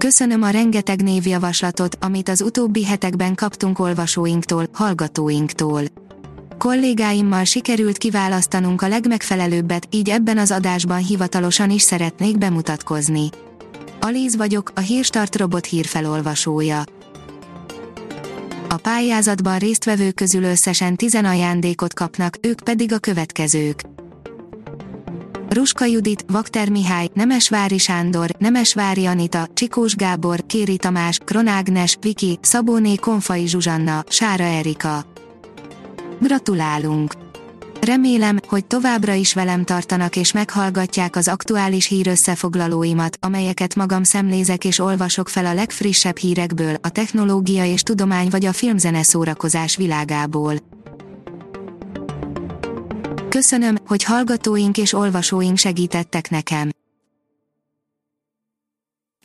Köszönöm a rengeteg névjavaslatot, amit az utóbbi hetekben kaptunk olvasóinktól, hallgatóinktól. Kollégáimmal sikerült kiválasztanunk a legmegfelelőbbet, így ebben az adásban hivatalosan is szeretnék bemutatkozni. Alíz vagyok, a Hírstart robot hírfelolvasója. A pályázatban résztvevők közül összesen 10 ajándékot kapnak, ők pedig a következők. Ruska Judit, Vakter Mihály, Nemesvári Sándor, Nemesvári Anita, Csikós Gábor, Kéri Tamás, Kronágnes, Viki, Szabóné Konfai Zsuzsanna, Sára Erika. Gratulálunk! Remélem, hogy továbbra is velem tartanak és meghallgatják az aktuális hír összefoglalóimat, amelyeket magam szemlézek és olvasok fel a legfrissebb hírekből, a technológia és tudomány vagy a filmzene szórakozás világából. Köszönöm, hogy hallgatóink és olvasóink segítettek nekem.